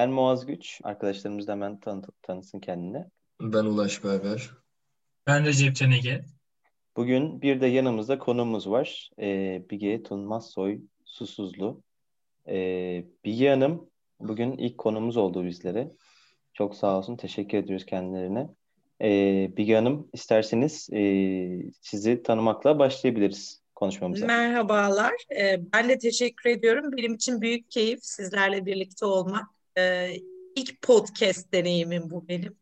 Ben Muaz Güç. Arkadaşlarımız da hemen tanı tanısın kendini. Ben Ulaş Berber. Ben Recep Çenege. Bugün bir de yanımızda konumuz var. Ee, Bige Tunmazsoy Susuzlu. Ee, Bige Hanım bugün ilk konumuz oldu bizlere. Çok sağ olsun. Teşekkür ediyoruz kendilerine. Ee, Bige Hanım isterseniz e, sizi tanımakla başlayabiliriz konuşmamıza. Merhabalar. Ee, ben de teşekkür ediyorum. Benim için büyük keyif sizlerle birlikte olmak. Ee, ilk podcast deneyimim bu benim.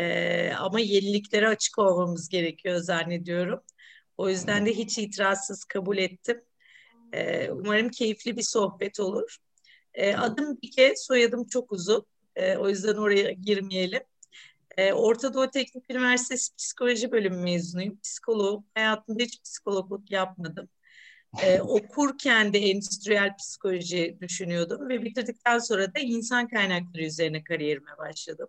Ee, ama yeniliklere açık olmamız gerekiyor zannediyorum. O yüzden de hiç itirazsız kabul ettim. Ee, umarım keyifli bir sohbet olur. Ee, adım Bike, soyadım çok uzun. Ee, o yüzden oraya girmeyelim. Ee, Orta Doğu Teknik Üniversitesi Psikoloji Bölümü mezunuyum. Psikoloğum. Hayatımda hiç psikologluk yapmadım. Ee, okurken de endüstriyel psikoloji düşünüyordum ve bitirdikten sonra da insan kaynakları üzerine kariyerime başladım.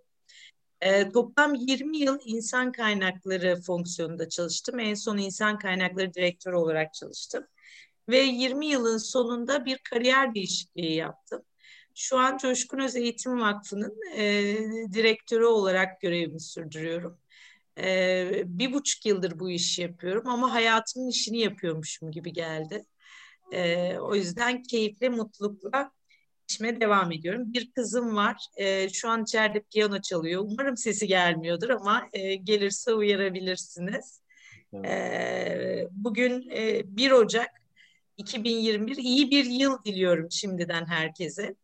Ee, toplam 20 yıl insan kaynakları fonksiyonunda çalıştım. En son insan kaynakları direktörü olarak çalıştım. Ve 20 yılın sonunda bir kariyer değişikliği yaptım. Şu an Coşkun Öz Eğitim Vakfı'nın e, direktörü olarak görevimi sürdürüyorum. E, bir buçuk yıldır bu işi yapıyorum ama hayatımın işini yapıyormuşum gibi geldi. E, o yüzden keyifle, mutlulukla işime devam ediyorum. Bir kızım var. E, şu an içeride piyano çalıyor. Umarım sesi gelmiyordur ama e, gelirse uyarabilirsiniz. E, bugün e, 1 Ocak 2021 iyi bir yıl diliyorum şimdiden herkese.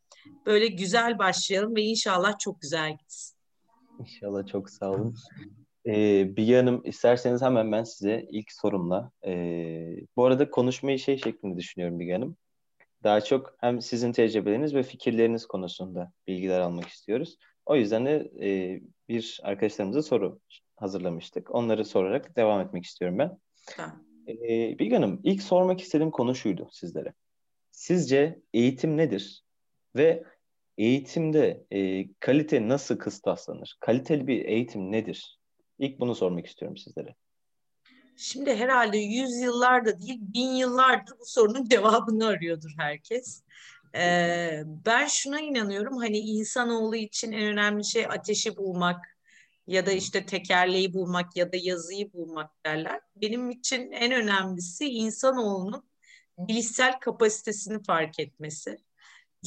Böyle güzel başlayalım ve inşallah çok güzel gitsin. İnşallah çok sağ olun. Ee, Bilge Hanım isterseniz hemen ben size ilk sorumla. Ee, bu arada konuşmayı şey şeklinde düşünüyorum Bilge Hanım. Daha çok hem sizin tecrübeleriniz ve fikirleriniz konusunda bilgiler almak istiyoruz. O yüzden de e, bir arkadaşlarımıza soru hazırlamıştık. Onları sorarak devam etmek istiyorum ben. Tamam. Ee, Bilge Hanım ilk sormak istediğim konu şuydu sizlere. Sizce eğitim nedir? Ve eğitimde e, kalite nasıl kıstaslanır? Kaliteli bir eğitim nedir? İlk bunu sormak istiyorum sizlere. Şimdi herhalde yüzyıllarda değil bin yıllardır bu sorunun cevabını arıyordur herkes. Ee, ben şuna inanıyorum hani insanoğlu için en önemli şey ateşi bulmak ya da işte tekerleği bulmak ya da yazıyı bulmak derler. Benim için en önemlisi insanoğlunun bilişsel kapasitesini fark etmesi.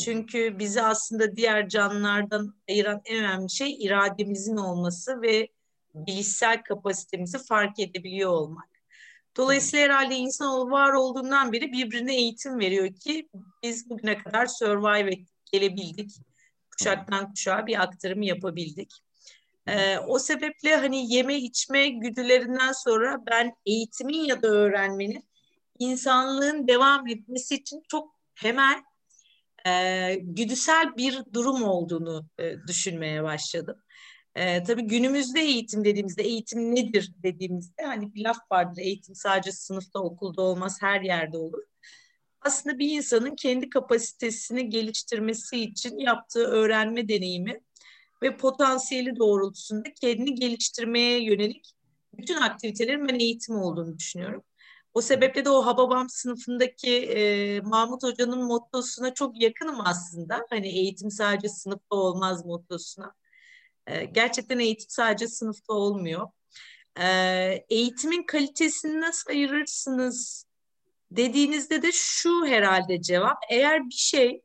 Çünkü bizi aslında diğer canlılardan ayıran en önemli şey irademizin olması ve bilişsel kapasitemizi fark edebiliyor olmak. Dolayısıyla herhalde insanoğlu var olduğundan beri birbirine eğitim veriyor ki biz bugüne kadar survive ettik, gelebildik. Kuşaktan kuşağa bir aktarım yapabildik. Ee, o sebeple hani yeme içme güdülerinden sonra ben eğitimin ya da öğrenmenin insanlığın devam etmesi için çok hemen e, güdüsel bir durum olduğunu e, düşünmeye başladım. E, tabii günümüzde eğitim dediğimizde eğitim nedir dediğimizde hani bir laf vardır eğitim sadece sınıfta okulda olmaz her yerde olur. Aslında bir insanın kendi kapasitesini geliştirmesi için yaptığı öğrenme deneyimi ve potansiyeli doğrultusunda kendini geliştirmeye yönelik bütün aktivitelerin ben eğitim olduğunu düşünüyorum. O sebeple de o Hababam sınıfındaki e, Mahmut Hoca'nın mottosuna çok yakınım aslında. Hani eğitim sadece sınıfta olmaz mottosuna. E, gerçekten eğitim sadece sınıfta olmuyor. E, eğitimin kalitesini nasıl ayırırsınız dediğinizde de şu herhalde cevap. Eğer bir şey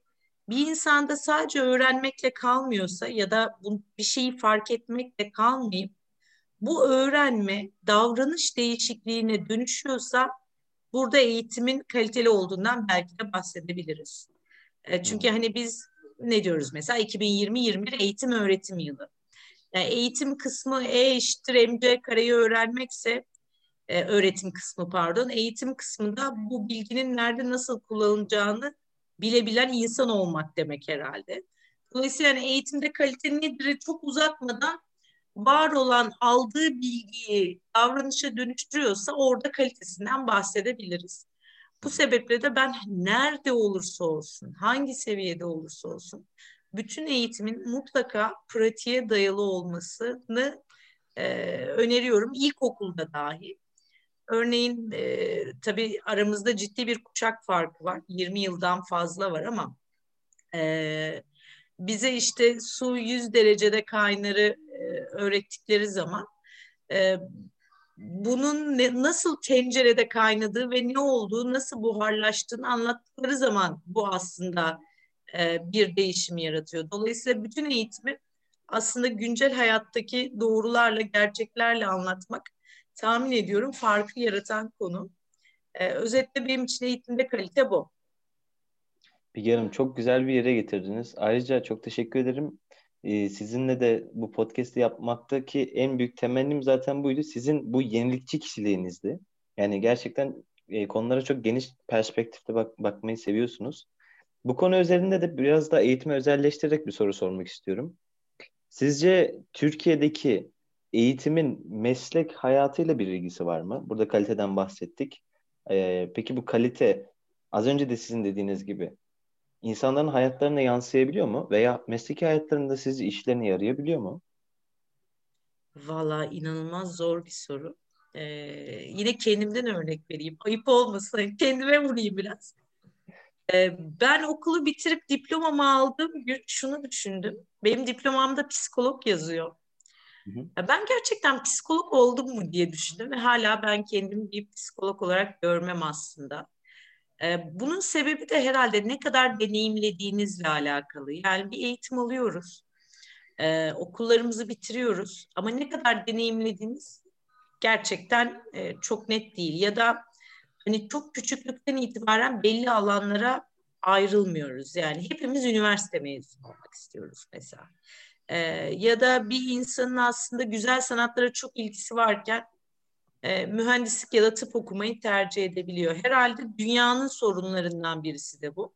bir insanda sadece öğrenmekle kalmıyorsa ya da bu, bir şeyi fark etmekle kalmayıp bu öğrenme davranış değişikliğine dönüşüyorsa burada eğitimin kaliteli olduğundan belki de bahsedebiliriz. E, çünkü hmm. hani biz ne diyoruz mesela 2020-21 eğitim öğretim yılı. Yani eğitim kısmı E eşittir MC kareyi öğrenmekse e, öğretim kısmı pardon eğitim kısmında bu bilginin nerede nasıl kullanılacağını bilebilen insan olmak demek herhalde. Dolayısıyla yani eğitimde kalite nedir çok uzatmadan var olan aldığı bilgiyi davranışa dönüştürüyorsa orada kalitesinden bahsedebiliriz. Bu sebeple de ben nerede olursa olsun, hangi seviyede olursa olsun bütün eğitimin mutlaka pratiğe dayalı olmasını e, öneriyorum. İlkokulda dahi. Örneğin e, tabii aramızda ciddi bir kuşak farkı var. 20 yıldan fazla var ama e, bize işte su 100 derecede kaynarı e, öğrettikleri zaman e, bunun ne, nasıl tencerede kaynadığı ve ne olduğu, nasıl buharlaştığını anlattıkları zaman bu aslında e, bir değişim yaratıyor. Dolayısıyla bütün eğitimi aslında güncel hayattaki doğrularla, gerçeklerle anlatmak tahmin ediyorum farkı yaratan konu. E, özetle benim için eğitimde kalite bu. Bir Hanım çok güzel bir yere getirdiniz. Ayrıca çok teşekkür ederim. Ee, sizinle de bu podcast'i yapmaktaki en büyük temennim zaten buydu. Sizin bu yenilikçi kişiliğinizdi. Yani gerçekten e, konulara çok geniş perspektifte bak bakmayı seviyorsunuz. Bu konu üzerinde de biraz da eğitimi özelleştirerek bir soru sormak istiyorum. Sizce Türkiye'deki eğitimin meslek hayatıyla bir ilgisi var mı? Burada kaliteden bahsettik. Ee, peki bu kalite az önce de sizin dediğiniz gibi insanların hayatlarına yansıyabiliyor mu? Veya mesleki hayatlarında sizi işlerine yarayabiliyor mu? Valla inanılmaz zor bir soru. Ee, yine kendimden örnek vereyim. Ayıp olmasın. Kendime vurayım biraz. Ee, ben okulu bitirip diplomamı aldığım gün şunu düşündüm. Benim diplomamda psikolog yazıyor. Hı hı. Ben gerçekten psikolog oldum mu diye düşündüm ve hala ben kendimi bir psikolog olarak görmem aslında. Ee, bunun sebebi de herhalde ne kadar deneyimlediğinizle alakalı. Yani bir eğitim alıyoruz, ee, okullarımızı bitiriyoruz ama ne kadar deneyimlediğiniz gerçekten e, çok net değil. Ya da hani çok küçüklükten itibaren belli alanlara ayrılmıyoruz. Yani hepimiz üniversite mezunu olmak istiyoruz mesela. Ee, ya da bir insanın aslında güzel sanatlara çok ilgisi varken e, mühendislik ya da tıp okumayı tercih edebiliyor. Herhalde dünyanın sorunlarından birisi de bu.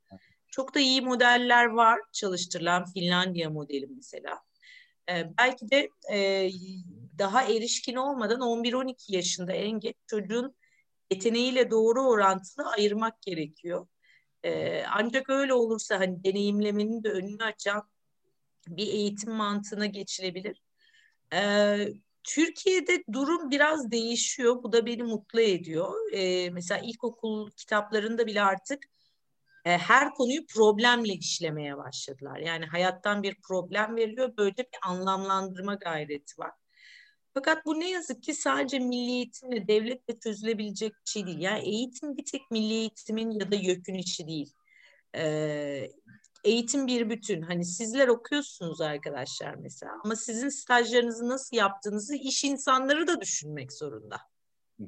Çok da iyi modeller var çalıştırılan Finlandiya modeli mesela. E, belki de e, daha erişkin olmadan 11-12 yaşında en geç çocuğun yeteneğiyle doğru orantılı ayırmak gerekiyor. E, ancak öyle olursa hani deneyimlemenin de önünü açan bir eğitim mantığına geçilebilir. E, Türkiye'de durum biraz değişiyor. Bu da beni mutlu ediyor. E, mesela ilkokul kitaplarında bile artık e, her konuyu problemle işlemeye başladılar. Yani hayattan bir problem veriliyor. Böyle bir anlamlandırma gayreti var. Fakat bu ne yazık ki sadece milli eğitimle, devletle çözülebilecek bir şey değil. Yani eğitim bir tek milli eğitimin ya da YÖK'ün işi değil. Ee, eğitim bir bütün. Hani sizler okuyorsunuz arkadaşlar mesela ama sizin stajlarınızı nasıl yaptığınızı iş insanları da düşünmek zorunda.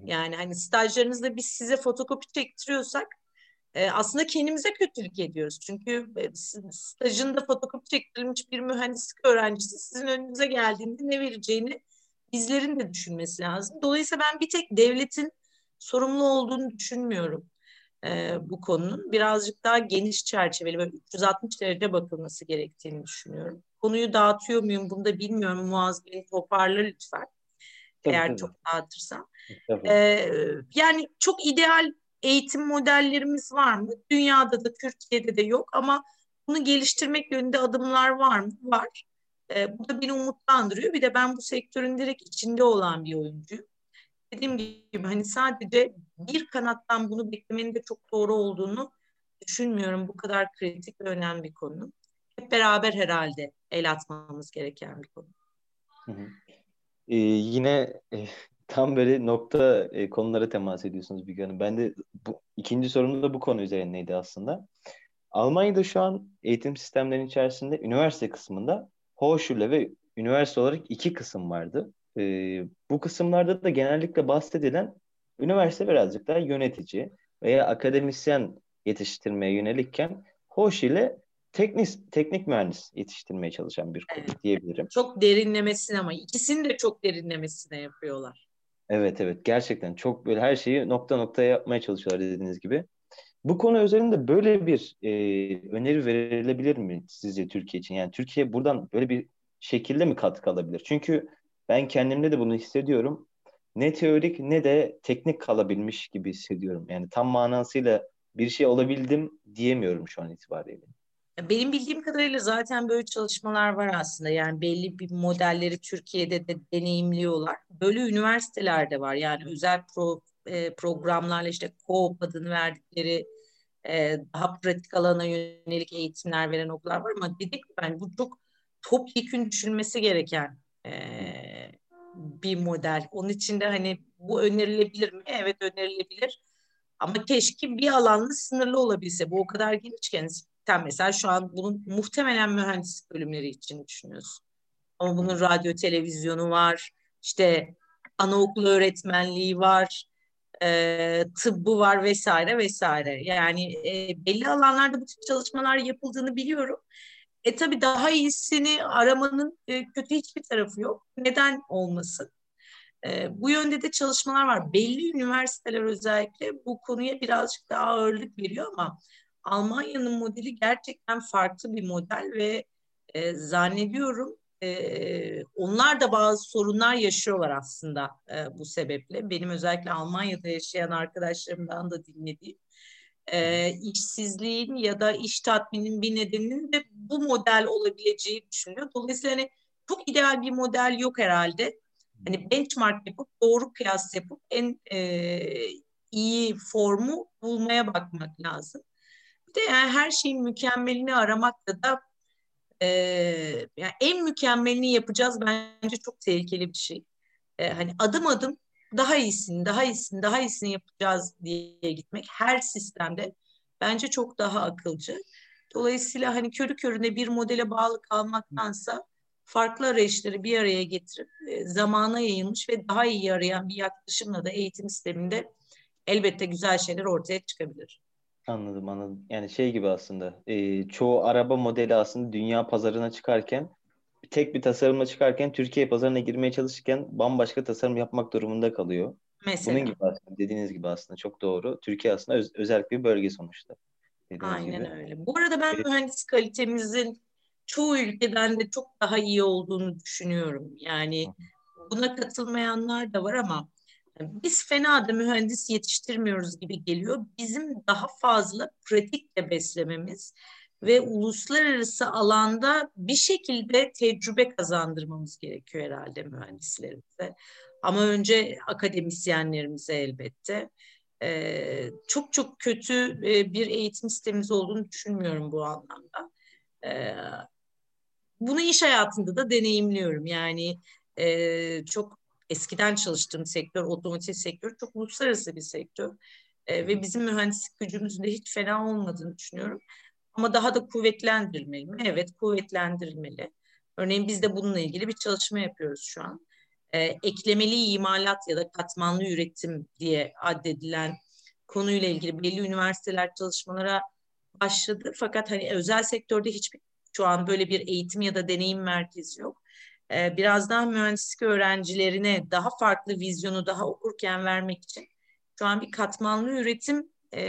Yani hani stajlarınızda biz size fotokopi çektiriyorsak e, aslında kendimize kötülük ediyoruz. Çünkü e, stajında fotokopi çektirilmiş bir mühendislik öğrencisi sizin önünüze geldiğinde ne vereceğini bizlerin de düşünmesi lazım. Dolayısıyla ben bir tek devletin sorumlu olduğunu düşünmüyorum e, bu konunun. Birazcık daha geniş çerçeveli böyle 360 derece bakılması gerektiğini düşünüyorum. Konuyu dağıtıyor muyum bunu da bilmiyorum. Muaz beni toparla lütfen. Tabii, Eğer tabii. çok dağıtırsam. Tabii. E, yani çok ideal eğitim modellerimiz var mı? Dünyada da Türkiye'de de yok ama bunu geliştirmek yönünde adımlar var mı? Var. E, bu da beni umutlandırıyor. Bir de ben bu sektörün direkt içinde olan bir oyuncuyum. Dediğim gibi hani sadece bir kanattan bunu beklemenin de çok doğru olduğunu düşünmüyorum. Bu kadar kritik ve önemli bir konu. Hep beraber herhalde el atmamız gereken bir konu. Hı hı. Ee, yine e, tam böyle nokta e, konulara temas ediyorsunuz bir Hanım. Ben de bu, ikinci sorum da bu konu üzerineydi aslında. Almanya'da şu an eğitim sistemlerinin içerisinde üniversite kısmında Hochschule ve üniversite olarak iki kısım vardı. E, bu kısımlarda da genellikle bahsedilen üniversite birazcık daha yönetici veya akademisyen yetiştirmeye yönelikken Hochschule teknik teknik mühendis yetiştirmeye çalışan bir konu evet. diyebilirim. Çok derinlemesine ama ikisini de çok derinlemesine yapıyorlar. Evet evet gerçekten çok böyle her şeyi nokta noktaya yapmaya çalışıyorlar dediğiniz gibi. Bu konu üzerinde böyle bir e, öneri verilebilir mi sizce Türkiye için? Yani Türkiye buradan böyle bir şekilde mi katkı alabilir? Çünkü ben kendimde de bunu hissediyorum. Ne teorik ne de teknik kalabilmiş gibi hissediyorum. Yani tam manasıyla bir şey olabildim diyemiyorum şu an itibariyle. Benim bildiğim kadarıyla zaten böyle çalışmalar var aslında. Yani belli bir modelleri Türkiye'de de deneyimliyorlar. Böyle üniversitelerde var. Yani özel pro, e, programlarla işte co adını verdikleri e, daha pratik alana yönelik eğitimler veren okullar var ama dedik ben bu çok topyekün düşünmesi gereken e, bir model. Onun için de hani bu önerilebilir mi? Evet önerilebilir. Ama keşke bir alanla sınırlı olabilse. Bu o kadar genişken sen mesela şu an bunun muhtemelen mühendislik bölümleri için düşünüyorsun. Ama bunun radyo, televizyonu var. İşte anaokulu öğretmenliği var. E, tıbbı var vesaire vesaire. Yani e, belli alanlarda bu tip çalışmalar yapıldığını biliyorum. E tabii daha iyisini aramanın e, kötü hiçbir tarafı yok. Neden olmasın? E, bu yönde de çalışmalar var. Belli üniversiteler özellikle bu konuya birazcık daha ağırlık veriyor ama Almanya'nın modeli gerçekten farklı bir model ve e, zannediyorum e, onlar da bazı sorunlar yaşıyorlar aslında e, bu sebeple. Benim özellikle Almanya'da yaşayan arkadaşlarımdan da dinlediğim e, işsizliğin ya da iş tatminin bir nedeninin de bu model olabileceği düşünülüyor. Dolayısıyla hani çok ideal bir model yok herhalde. Hani benchmark yapıp doğru kıyas yapıp en e, iyi formu bulmaya bakmak lazım. Bir de yani her şeyin mükemmelini aramakla da e, yani en mükemmelini yapacağız bence çok tehlikeli bir şey. E, hani adım adım daha iyisini, daha iyisini, daha iyisini yapacağız diye gitmek her sistemde bence çok daha akılcı. Dolayısıyla hani körü körüne bir modele bağlı kalmaktansa farklı arayışları bir araya getirip e, zamana yayılmış ve daha iyi arayan bir yaklaşımla da eğitim sisteminde elbette güzel şeyler ortaya çıkabilir. Anladım anladım. Yani şey gibi aslında e, çoğu araba modeli aslında dünya pazarına çıkarken tek bir tasarımla çıkarken Türkiye pazarına girmeye çalışırken bambaşka tasarım yapmak durumunda kalıyor. Mesela. Bunun gibi aslında dediğiniz gibi aslında çok doğru. Türkiye aslında öz, özel bir bölge sonuçta. Aynen gibi. öyle. Bu arada ben mühendis kalitemizin çoğu ülkeden de çok daha iyi olduğunu düşünüyorum. Yani buna katılmayanlar da var ama biz fena da mühendis yetiştirmiyoruz gibi geliyor. Bizim daha fazla pratikle beslememiz ve uluslararası alanda bir şekilde tecrübe kazandırmamız gerekiyor herhalde mühendislerimize. Ama önce akademisyenlerimize elbette. Ee, çok çok kötü e, bir eğitim sistemimiz olduğunu düşünmüyorum bu anlamda. Ee, bunu iş hayatında da deneyimliyorum. Yani e, çok eskiden çalıştığım sektör, otomotiv sektörü çok uluslararası bir sektör. E, ve bizim mühendislik gücümüzün de hiç fena olmadığını düşünüyorum. Ama daha da kuvvetlendirilmeli mi? Evet, kuvvetlendirilmeli. Örneğin biz de bununla ilgili bir çalışma yapıyoruz şu an. E, eklemeli imalat ya da katmanlı üretim diye addedilen konuyla ilgili belli üniversiteler çalışmalara başladı. Fakat hani özel sektörde hiçbir şu an böyle bir eğitim ya da deneyim merkezi yok. Ee, biraz daha mühendislik öğrencilerine daha farklı vizyonu daha okurken vermek için şu an bir katmanlı üretim e,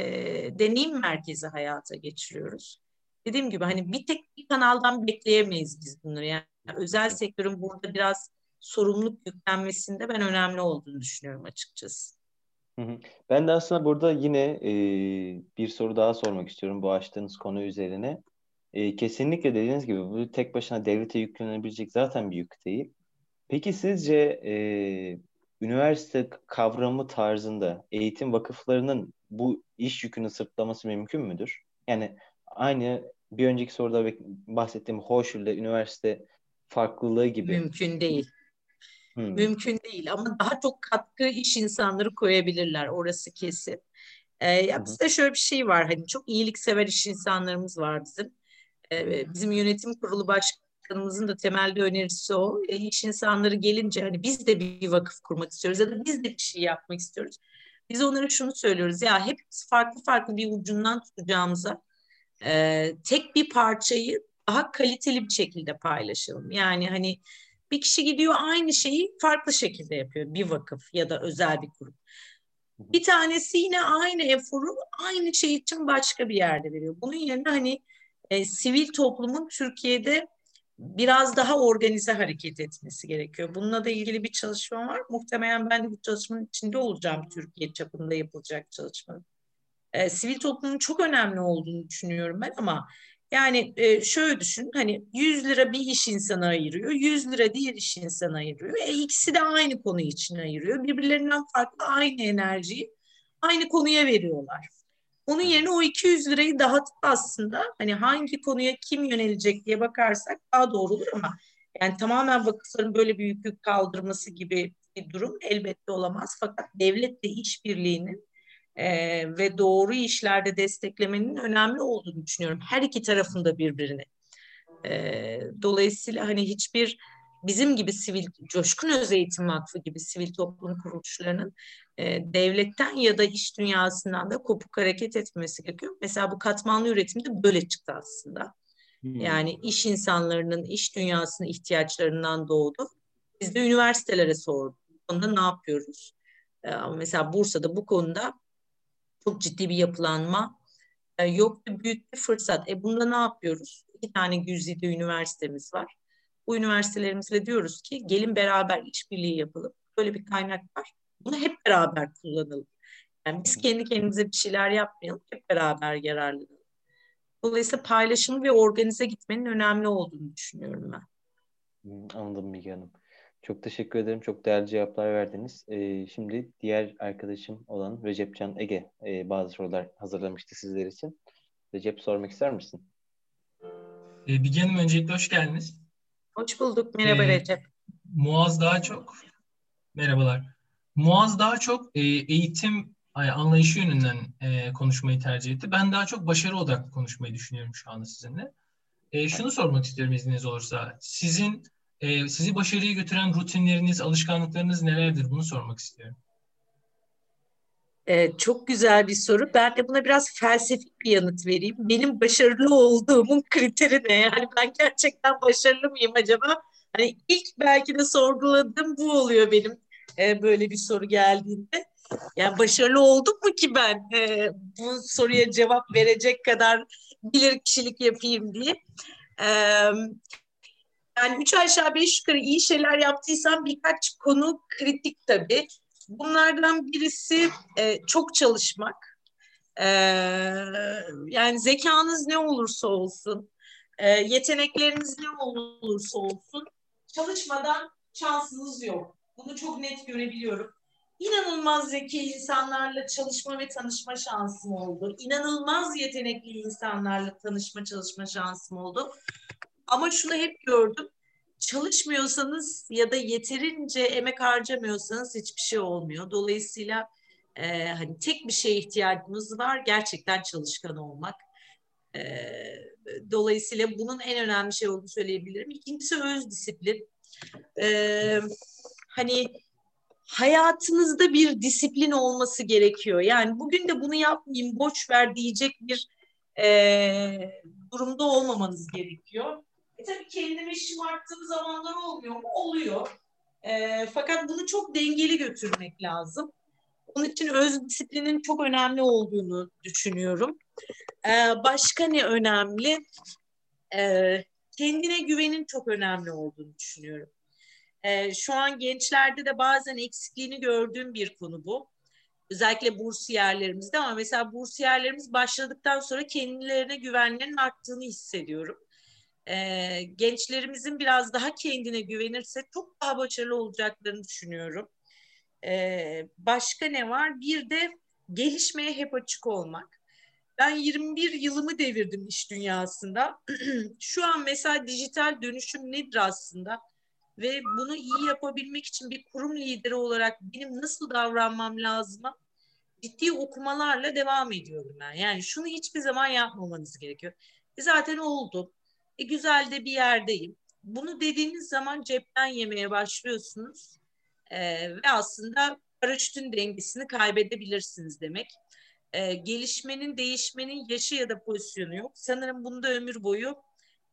deneyim merkezi hayata geçiriyoruz. Dediğim gibi hani bir tek bir kanaldan bekleyemeyiz biz bunları. Yani özel sektörün burada biraz sorumluluk yüklenmesinde ben önemli olduğunu düşünüyorum açıkçası. Ben de aslında burada yine e, bir soru daha sormak istiyorum bu açtığınız konu üzerine. E, kesinlikle dediğiniz gibi bu tek başına devlete yüklenebilecek zaten bir yük değil. Peki sizce e, üniversite kavramı tarzında eğitim vakıflarının bu iş yükünü sırtlaması mümkün müdür? Yani aynı bir önceki soruda bahsettiğim Hochschul'de üniversite farklılığı gibi. Mümkün değil. Hmm. Mümkün değil ama daha çok katkı iş insanları koyabilirler orası kesin. Ee, ya bizde şöyle bir şey var hani çok iyiliksever iş insanlarımız var bizim. Bizim yönetim kurulu başkanımızın da temelde önerisi o. E, iş insanları gelince hani biz de bir vakıf kurmak istiyoruz ya da biz de bir şey yapmak istiyoruz. Biz onlara şunu söylüyoruz ya hepimiz farklı farklı bir ucundan tutacağımıza e, tek bir parçayı daha kaliteli bir şekilde paylaşalım. Yani hani bir kişi gidiyor aynı şeyi farklı şekilde yapıyor bir vakıf ya da özel bir kurum. Bir tanesi yine aynı eforu aynı şey için başka bir yerde veriyor. Bunun yerine hani e, sivil toplumun Türkiye'de biraz daha organize hareket etmesi gerekiyor. Bununla da ilgili bir çalışma var. Muhtemelen ben de bu çalışmanın içinde olacağım Türkiye çapında yapılacak çalışmanın. E, sivil toplumun çok önemli olduğunu düşünüyorum ben ama yani e, şöyle düşün hani 100 lira bir iş insanı ayırıyor, 100 lira diğer iş insanı ayırıyor. E, ikisi de aynı konu için ayırıyor. Birbirlerinden farklı aynı enerjiyi aynı konuya veriyorlar. Onun yerine o 200 lirayı dağıtıp aslında hani hangi konuya kim yönelecek diye bakarsak daha doğru olur ama yani tamamen vakıfların böyle bir yükü kaldırması gibi bir durum elbette olamaz. Fakat devletle işbirliğinin e, ve doğru işlerde desteklemenin önemli olduğunu düşünüyorum. Her iki tarafında birbirini. E, dolayısıyla hani hiçbir bizim gibi sivil, Coşkun Öz Eğitim Vakfı gibi sivil toplum kuruluşlarının e, devletten ya da iş dünyasından da kopuk hareket etmesi gerekiyor. Mesela bu katmanlı üretimde böyle çıktı aslında. Hmm. Yani iş insanlarının iş dünyasının ihtiyaçlarından doğdu. Biz de üniversitelere sorduk. Bu konuda ne yapıyoruz? Ama mesela Bursa'da bu konuda çok ciddi bir yapılanma e, yok. Büyük bir fırsat. E bunda ne yapıyoruz? İki tane güzide üniversitemiz var. Bu üniversitelerimizle diyoruz ki gelin beraber işbirliği yapalım. Böyle bir kaynak var. Bunu hep beraber kullanalım. Yani biz kendi kendimize bir şeyler yapmayalım. Hep beraber yararlanalım. Dolayısıyla paylaşımı ve organize gitmenin önemli olduğunu düşünüyorum ben. Anladım Bilge Hanım. Çok teşekkür ederim. Çok değerli cevaplar verdiniz. Ee, şimdi diğer arkadaşım olan Recep Can Ege e, bazı sorular hazırlamıştı sizler için. Recep sormak ister misin? Ee, Bilge Hanım öncelikle hoş geldiniz. Hoş bulduk. Merhaba ee, Recep. Muaz daha çok, merhabalar. Muaz daha çok e, eğitim anlayışı yönünden e, konuşmayı tercih etti. Ben daha çok başarı odaklı konuşmayı düşünüyorum şu anda sizinle. E, şunu sormak istiyorum izniniz olursa. Sizin e, sizi başarıya götüren rutinleriniz, alışkanlıklarınız nelerdir? Bunu sormak istiyorum. Ee, çok güzel bir soru. Ben de buna biraz felsefik bir yanıt vereyim. Benim başarılı olduğumun kriteri ne? Yani ben gerçekten başarılı mıyım acaba? Hani ilk belki de sorguladığım bu oluyor benim e, böyle bir soru geldiğinde. Yani başarılı oldum mu ki ben e, bu soruya cevap verecek kadar bilir kişilik yapayım diye. E, yani üç aşağı beş yukarı iyi şeyler yaptıysam birkaç konu kritik tabii. Bunlardan birisi e, çok çalışmak. E, yani zekanız ne olursa olsun, e, yetenekleriniz ne olursa olsun çalışmadan şansınız yok. Bunu çok net görebiliyorum. İnanılmaz zeki insanlarla çalışma ve tanışma şansım oldu. İnanılmaz yetenekli insanlarla tanışma çalışma şansım oldu. Ama şunu hep gördüm. Çalışmıyorsanız ya da yeterince emek harcamıyorsanız hiçbir şey olmuyor. Dolayısıyla e, hani tek bir şeye ihtiyacımız var. Gerçekten çalışkan olmak. E, dolayısıyla bunun en önemli şey olduğunu söyleyebilirim. İkincisi öz disiplin. E, hani hayatınızda bir disiplin olması gerekiyor. Yani bugün de bunu yapmayayım, boş ver diyecek bir e, durumda olmamanız gerekiyor. E tabii kendimi şımarttığım zamanlar olmuyor mu? Oluyor. E, fakat bunu çok dengeli götürmek lazım. Onun için öz disiplinin çok önemli olduğunu düşünüyorum. E, başka ne önemli? E, kendine güvenin çok önemli olduğunu düşünüyorum. E, şu an gençlerde de bazen eksikliğini gördüğüm bir konu bu. Özellikle bursiyerlerimizde ama mesela bursiyerlerimiz başladıktan sonra kendilerine güvenlerinin arttığını hissediyorum. E, gençlerimizin biraz daha kendine güvenirse çok daha başarılı olacaklarını düşünüyorum. E, başka ne var? Bir de gelişmeye hep açık olmak. Ben 21 yılımı devirdim iş dünyasında. Şu an mesela dijital dönüşüm nedir aslında? Ve bunu iyi yapabilmek için bir kurum lideri olarak benim nasıl davranmam lazım? Ciddi okumalarla devam ediyorum ben. Yani şunu hiçbir zaman yapmamanız gerekiyor. E zaten oldu. E güzel de bir yerdeyim. Bunu dediğiniz zaman cepten yemeye başlıyorsunuz. E, ve aslında paraşütün dengesini kaybedebilirsiniz demek. E, gelişmenin, değişmenin yaşı ya da pozisyonu yok. Sanırım bunu da ömür boyu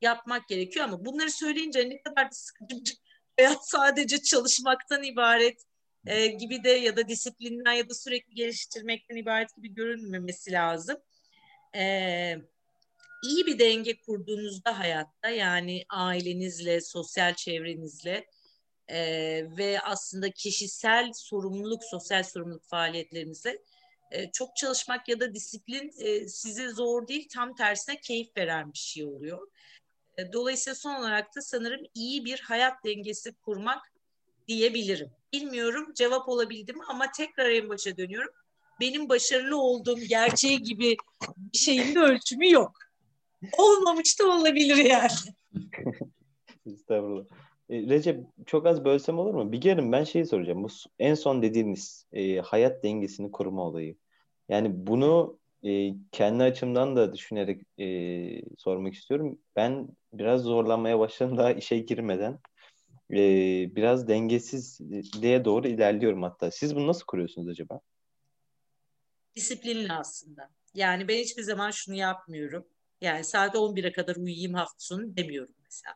yapmak gerekiyor ama bunları söyleyince ne kadar sıkıcı hayat sadece çalışmaktan ibaret e, gibi de ya da disiplinden ya da sürekli geliştirmekten ibaret gibi görünmemesi lazım. E, iyi bir denge kurduğunuzda hayatta yani ailenizle, sosyal çevrenizle e, ve aslında kişisel sorumluluk, sosyal sorumluluk faaliyetlerinizle e, çok çalışmak ya da disiplin e, size zor değil, tam tersine keyif veren bir şey oluyor. E, dolayısıyla son olarak da sanırım iyi bir hayat dengesi kurmak diyebilirim. Bilmiyorum cevap olabildim ama tekrar en başa dönüyorum. benim başarılı olduğum gerçeği gibi bir şeyin de ölçümü yok. Olmamış da olabilir yani. Estağfurullah. E, Recep çok az bölsem olur mu? Bir gelin ben şeyi soracağım. Bu en son dediğiniz e, hayat dengesini koruma olayı. Yani bunu e, kendi açımdan da düşünerek e, sormak istiyorum. Ben biraz zorlanmaya başladım daha işe girmeden. E, biraz dengesizliğe doğru ilerliyorum hatta. Siz bunu nasıl kuruyorsunuz acaba? Disiplinli aslında. Yani ben hiçbir zaman şunu yapmıyorum. Yani saat 11'e kadar uyuyayım hafta sonu demiyorum mesela.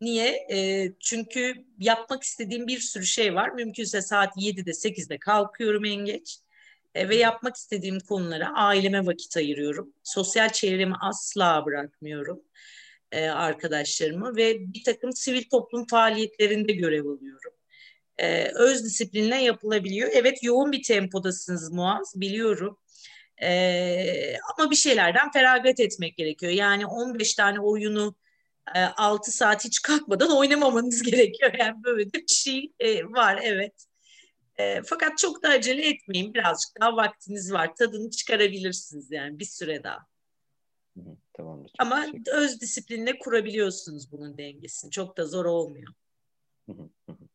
Niye? E, çünkü yapmak istediğim bir sürü şey var. Mümkünse saat 7'de 8'de kalkıyorum en geç. E, ve yapmak istediğim konulara aileme vakit ayırıyorum. Sosyal çevremi asla bırakmıyorum e, arkadaşlarımı ve bir takım sivil toplum faaliyetlerinde görev alıyorum. E, öz disiplinle yapılabiliyor. Evet yoğun bir tempodasınız Muaz biliyorum. E, ama bir şeylerden feragat etmek gerekiyor. Yani 15 tane oyunu 6 e, saat hiç kalkmadan oynamamanız gerekiyor. Yani böyle bir şey e, var evet. E, fakat çok da acele etmeyin. Birazcık daha vaktiniz var. Tadını çıkarabilirsiniz yani bir süre daha. tamamdır. Ama öz disiplinle kurabiliyorsunuz bunun dengesini. Çok da zor olmuyor.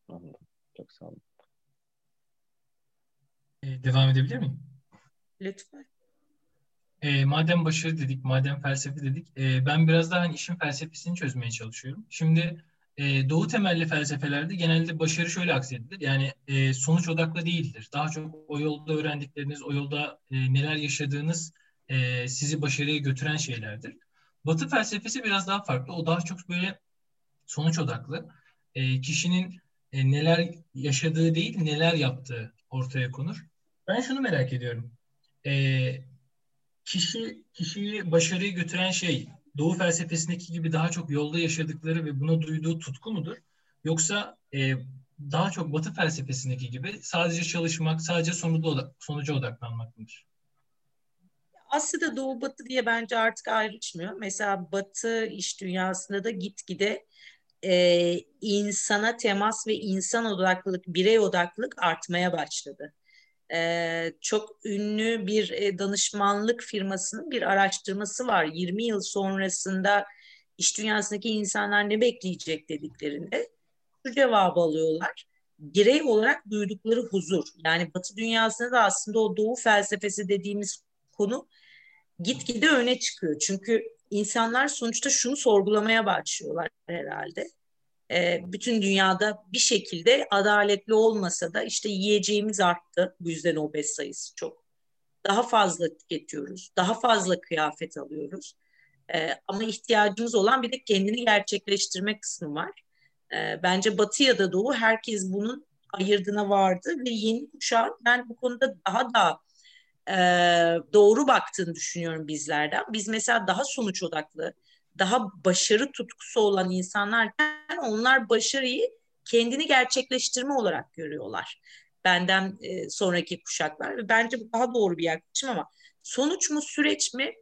Anladım. Çok sağ olun. Ee, devam edebilir miyim? Lütfen. E, madem başarı dedik, madem felsefe dedik, e, ben biraz daha hani işin felsefesini çözmeye çalışıyorum. Şimdi e, doğu temelli felsefelerde genelde başarı şöyle aksedilir. Yani e, sonuç odaklı değildir. Daha çok o yolda öğrendikleriniz, o yolda e, neler yaşadığınız e, sizi başarıya götüren şeylerdir. Batı felsefesi biraz daha farklı. O daha çok böyle sonuç odaklı. E, kişinin e, neler yaşadığı değil, neler yaptığı ortaya konur. Ben şunu merak ediyorum. E, kişi kişiyi başarıya götüren şey Doğu felsefesindeki gibi daha çok yolda yaşadıkları ve buna duyduğu tutku mudur? Yoksa e, daha çok Batı felsefesindeki gibi sadece çalışmak, sadece sonuca, odaklanmak mıdır? Aslında Doğu Batı diye bence artık ayrışmıyor. Mesela Batı iş dünyasında da gitgide e, insana temas ve insan odaklılık, birey odaklılık artmaya başladı e, çok ünlü bir e, danışmanlık firmasının bir araştırması var. 20 yıl sonrasında iş dünyasındaki insanlar ne bekleyecek dediklerinde şu cevabı alıyorlar. Birey olarak duydukları huzur. Yani Batı dünyasında da aslında o Doğu felsefesi dediğimiz konu gitgide öne çıkıyor. Çünkü insanlar sonuçta şunu sorgulamaya başlıyorlar herhalde e, bütün dünyada bir şekilde adaletli olmasa da işte yiyeceğimiz arttı. Bu yüzden obez sayısı çok. Daha fazla tüketiyoruz. Daha fazla kıyafet alıyoruz. E, ama ihtiyacımız olan bir de kendini gerçekleştirme kısmı var. E, bence Batı ya da Doğu herkes bunun ayırdına vardı ve yeni kuşağın ben bu konuda daha da e, doğru baktığını düşünüyorum bizlerden. Biz mesela daha sonuç odaklı, daha başarı tutkusu olan insanlarken onlar başarıyı kendini gerçekleştirme olarak görüyorlar. Benden e, sonraki kuşaklar ve bence bu daha doğru bir yaklaşım ama sonuç mu süreç mi?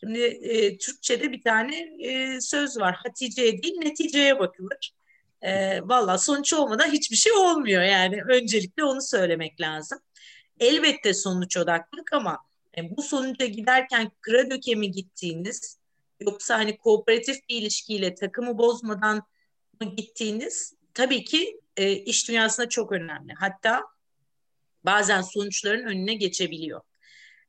Şimdi e, Türkçe'de bir tane e, söz var. Hatice'ye değil neticeye bakılır. E, Valla sonuç olmadan hiçbir şey olmuyor yani. Öncelikle onu söylemek lazım. Elbette sonuç odaklılık ama e, bu sonuca giderken kıra döke mi gittiğiniz yoksa hani kooperatif bir ilişkiyle takımı bozmadan mı gittiğiniz tabii ki e, iş dünyasında çok önemli. Hatta bazen sonuçların önüne geçebiliyor.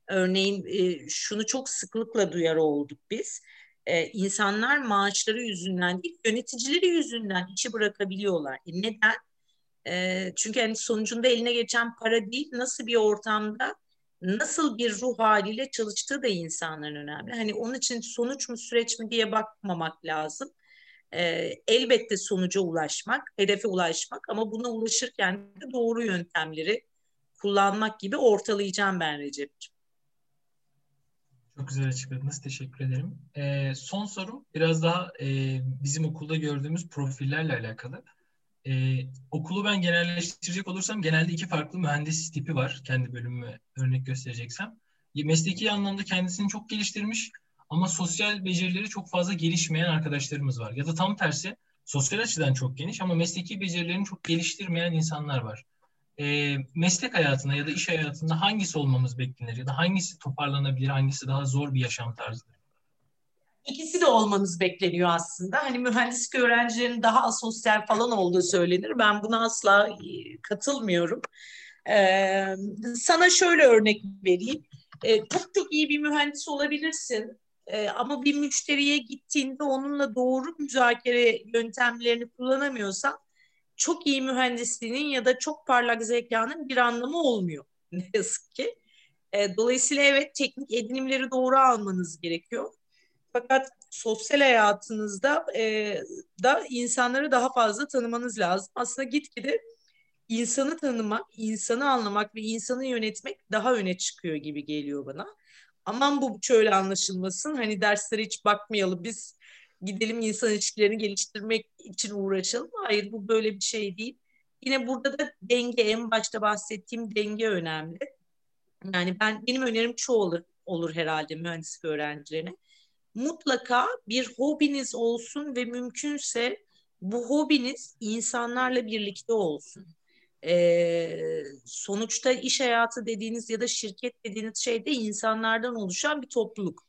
Örneğin e, şunu çok sıklıkla duyar olduk biz. E, insanlar maaşları yüzünden değil, yöneticileri yüzünden işi bırakabiliyorlar. E, neden? E, çünkü hani sonucunda eline geçen para değil, nasıl bir ortamda nasıl bir ruh haliyle çalıştığı da insanların önemli. Hani onun için sonuç mu süreç mi diye bakmamak lazım. Ee, elbette sonuca ulaşmak, hedefe ulaşmak ama buna ulaşırken de doğru yöntemleri kullanmak gibi ortalayacağım ben Recep'ciğim. Çok güzel açıkladınız. Teşekkür ederim. Ee, son sorum biraz daha e, bizim okulda gördüğümüz profillerle alakalı. Ee, okulu ben genelleştirecek olursam genelde iki farklı mühendis tipi var. Kendi bölümümü örnek göstereceksem. Mesleki anlamda kendisini çok geliştirmiş ama sosyal becerileri çok fazla gelişmeyen arkadaşlarımız var. Ya da tam tersi sosyal açıdan çok geniş ama mesleki becerilerini çok geliştirmeyen insanlar var. e, meslek hayatında ya da iş hayatında hangisi olmamız beklenir ya da hangisi toparlanabilir, hangisi daha zor bir yaşam tarzıdır? İkisi de olmanız bekleniyor aslında. Hani mühendislik öğrencilerinin daha asosyal falan olduğu söylenir. Ben buna asla e, katılmıyorum. Ee, sana şöyle örnek vereyim. Ee, çok çok iyi bir mühendis olabilirsin. Ee, ama bir müşteriye gittiğinde onunla doğru müzakere yöntemlerini kullanamıyorsan çok iyi mühendisliğinin ya da çok parlak zekanın bir anlamı olmuyor ne yazık ki. E, dolayısıyla evet teknik edinimleri doğru almanız gerekiyor. Fakat sosyal hayatınızda e, da insanları daha fazla tanımanız lazım. Aslında gitgide insanı tanımak, insanı anlamak ve insanı yönetmek daha öne çıkıyor gibi geliyor bana. Aman bu şöyle anlaşılmasın. Hani derslere hiç bakmayalım. Biz gidelim insan ilişkilerini geliştirmek için uğraşalım. Hayır bu böyle bir şey değil. Yine burada da denge en başta bahsettiğim denge önemli. Yani ben benim önerim şu olur, olur herhalde mühendislik öğrencilerine. Mutlaka bir hobiniz olsun ve mümkünse bu hobiniz insanlarla birlikte olsun. Ee, sonuçta iş hayatı dediğiniz ya da şirket dediğiniz şey de insanlardan oluşan bir topluluk.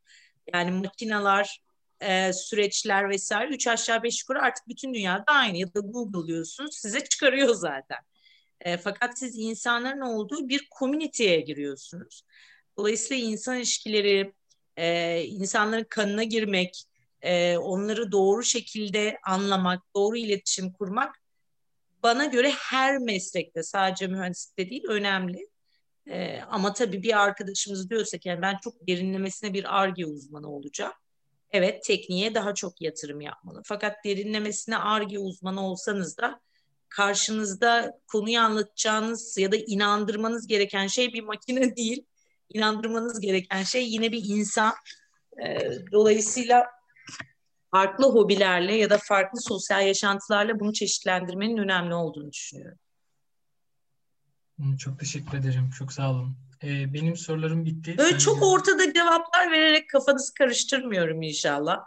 Yani makineler, e, süreçler vesaire üç aşağı beş yukarı artık bütün dünyada aynı ya da Google diyorsunuz size çıkarıyor zaten. E, fakat siz insanların olduğu bir komüniteye giriyorsunuz. Dolayısıyla insan ilişkileri, e, insanların kanına girmek, e, onları doğru şekilde anlamak, doğru iletişim kurmak bana göre her meslekte sadece mühendislikte değil önemli. E, ama tabii bir arkadaşımız diyorsa ki yani ben çok derinlemesine bir ARGE uzmanı olacağım. Evet tekniğe daha çok yatırım yapmalı. Fakat derinlemesine ARGE uzmanı olsanız da karşınızda konuyu anlatacağınız ya da inandırmanız gereken şey bir makine değil. İnandırmanız gereken şey yine bir insan. E, dolayısıyla farklı hobilerle ya da farklı sosyal yaşantılarla bunu çeşitlendirmenin önemli olduğunu düşünüyorum. Çok teşekkür ederim. Çok sağ olun. Ee, benim sorularım bitti. Böyle çok ortada cevaplar vererek kafanızı karıştırmıyorum inşallah.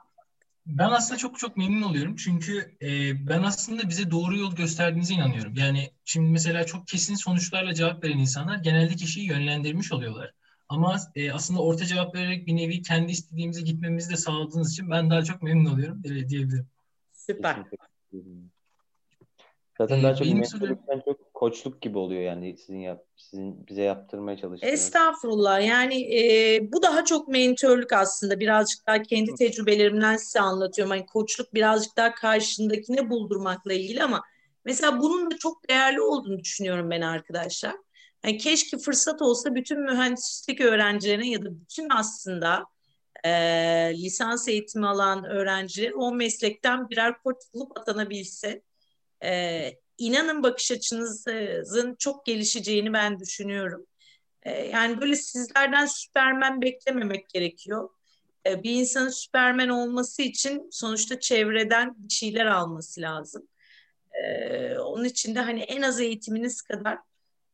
Ben aslında çok çok memnun oluyorum. Çünkü e, ben aslında bize doğru yol gösterdiğinize inanıyorum. Yani şimdi mesela çok kesin sonuçlarla cevap veren insanlar genelde kişiyi yönlendirmiş oluyorlar. Ama e, aslında orta cevap vererek bir nevi kendi istediğimize gitmemizi de sağladığınız için ben daha çok memnun oluyorum e, diyebilirim. Süper. Zaten Ee, daha çok mentorluktan çok koçluk gibi oluyor yani sizin yap, sizin bize yaptırmaya çalıştığınız. Estağfurullah. Yani e, bu daha çok mentörlük aslında. Birazcık daha kendi tecrübelerimden size anlatıyorum. Hani koçluk birazcık daha karşındakine buldurmakla ilgili ama mesela bunun da çok değerli olduğunu düşünüyorum ben arkadaşlar. Yani keşke fırsat olsa bütün mühendislik öğrencilerine ya da bütün aslında e, lisans eğitimi alan öğrenciler o meslekten birer koç bulup atanabilse. E, inanın bakış açınızın çok gelişeceğini ben düşünüyorum. E, yani böyle sizlerden süpermen beklememek gerekiyor. E, bir insanın süpermen olması için sonuçta çevreden bir şeyler alması lazım. E, onun için de hani en az eğitiminiz kadar